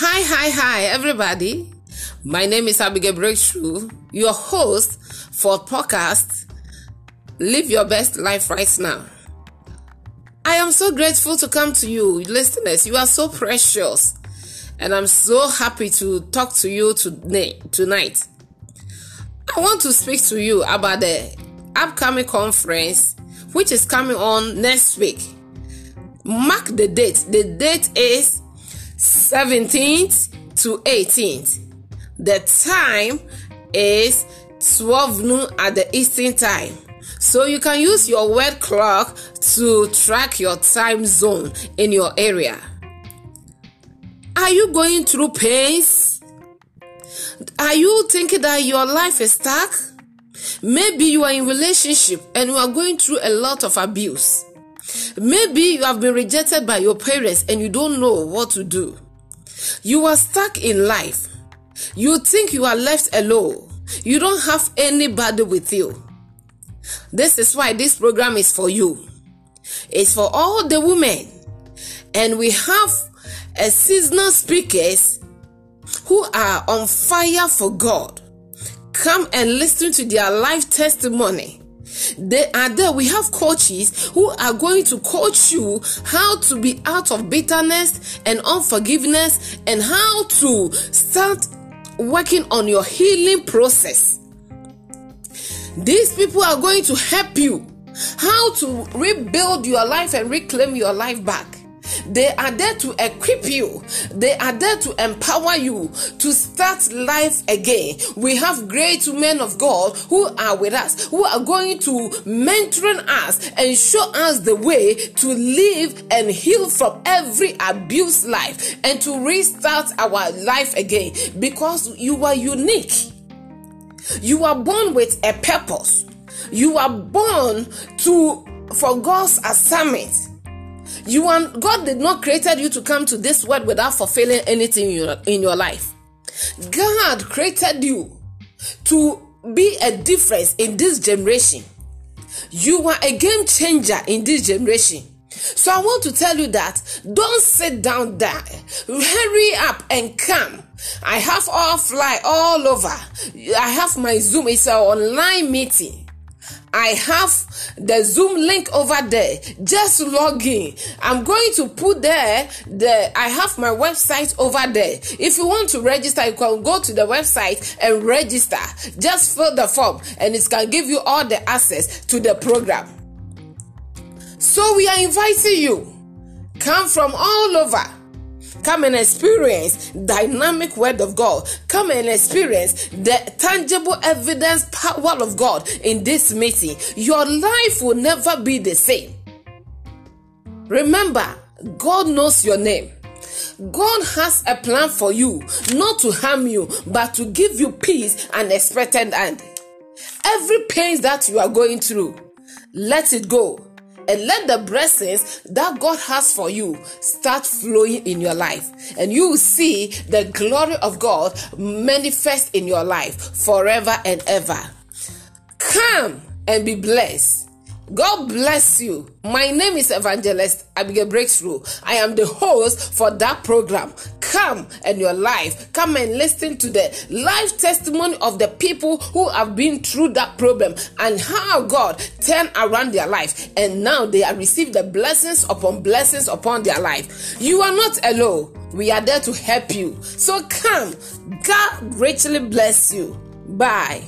Hi, hi, hi, everybody. My name is Abigail Breakthrough, your host for podcast Live Your Best Life Right Now. I am so grateful to come to you, listeners. You are so precious, and I'm so happy to talk to you today, tonight. I want to speak to you about the upcoming conference which is coming on next week. Mark the date. The date is 17th to 18th. The time is 12 noon at the Eastern Time. So you can use your word clock to track your time zone in your area. Are you going through pains? Are you thinking that your life is stuck? Maybe you are in relationship and you are going through a lot of abuse. Maybe you have been rejected by your parents and you don't know what to do. You are stuck in life. You think you are left alone. You don't have anybody with you. This is why this program is for you. It's for all the women. And we have a seasonal speakers who are on fire for God. Come and listen to their life testimony. They are there. We have coaches who are going to coach you how to be out of bitterness and unforgiveness and how to start working on your healing process. These people are going to help you how to rebuild your life and reclaim your life back. They are there to equip you. They are there to empower you to start life again. We have great men of God who are with us, who are going to mentor us and show us the way to live and heal from every abuse life and to restart our life again because you are unique. You are born with a purpose. You are born to for God's assignment. You are God did not created you to come to this world without fulfilling anything in your, in your life. God created you to be a difference in this generation. You are a game changer in this generation. So I want to tell you that don't sit down there. Hurry up and come. I have all fly all over. I have my Zoom. It's an online meeting. I have the Zoom link over there. Just log in. I'm going to put there the I have my website over there. If you want to register, you can go to the website and register. Just fill the form and it can give you all the access to the program. So we are inviting you. Come from all over. Come and experience dynamic word of God. Come and experience the tangible evidence power of God in this meeting. Your life will never be the same. Remember, God knows your name. God has a plan for you, not to harm you, but to give you peace and expected end. Every pain that you are going through, let it go and let the blessings that God has for you start flowing in your life. And you will see the glory of God manifest in your life forever and ever. Come and be blessed. God bless you. My name is Evangelist Abigail Breakthrough. I am the host for that program. Come and your life. Come and listen to the life testimony of the people who have been through that problem and how God turned around their life. And now they have received the blessings upon blessings upon their life. You are not alone. We are there to help you. So come. God richly bless you. Bye.